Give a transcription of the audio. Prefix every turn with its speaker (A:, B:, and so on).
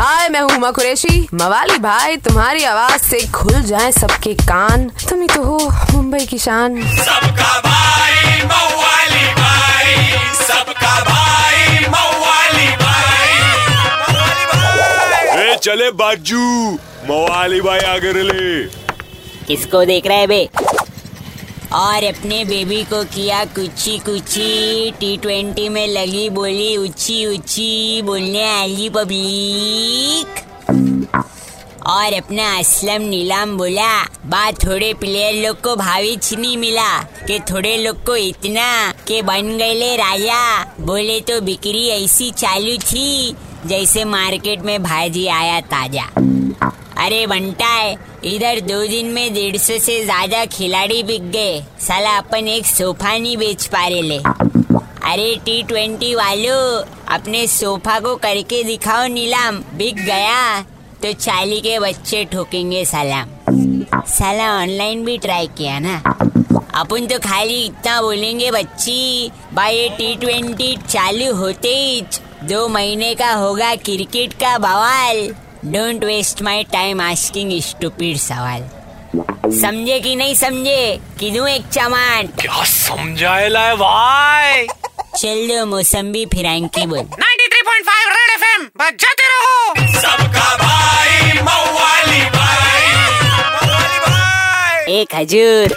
A: हाय मैं हूँ उमा कुरैशी। मवाली भाई तुम्हारी आवाज़ से खुल जाए सबके कान। तुम ही तो हो मुंबई की शान।
B: सबका भाई मवाली भाई। सबका भाई मवाली भाई।
C: ए चले बाजू। मवाली भाई आगे ले
D: किसको देख रहे हैं बे? और अपने बेबी को किया कुची कुची टी ट्वेंटी में लगी बोली ऊँची ऊँची बोलने आली पब्लिक और अपना असलम नीलाम बोला बात थोड़े प्लेयर लोग को भाविच नहीं मिला, के थोड़े लोग को इतना, के बन गए राजा। बोले तो बिक्री ऐसी चालू थी, जैसे मार्केट में भाजी आया ताज़ा। अरे बंटा है इधर दो दिन में डेढ़ सौ से ज़्यादा खिलाड़ी बिक गए। साला अपन एक सोफा नहीं बेच पा रहे ले। अरे टी ट्वेंटी वालों, अपने सोफा को करके दिखाओ नीलाम, बिक गया। तो चाली के बच्चे ठोकेंगे सलाम साला ऑनलाइन भी ट्राई किया ना। अपन तो खाली इतना बोलेंगे, बच्ची, भाई टी ट्वेंटी चालू होते ही दो महीने का होगा क्रिकेट का बवाल। Don't waste my time asking stupid सवाल। समझे कि नहीं समझे? कि दूँ एक चमाट
B: क्या समझाएला है भाई?
D: चल दो मौसम्बी फिरांकी बोल।
E: 93.5 रेड एफएम बजाते रहो।
B: सबका भाई मवाली भाई। मवाली भाई
D: एक हजूर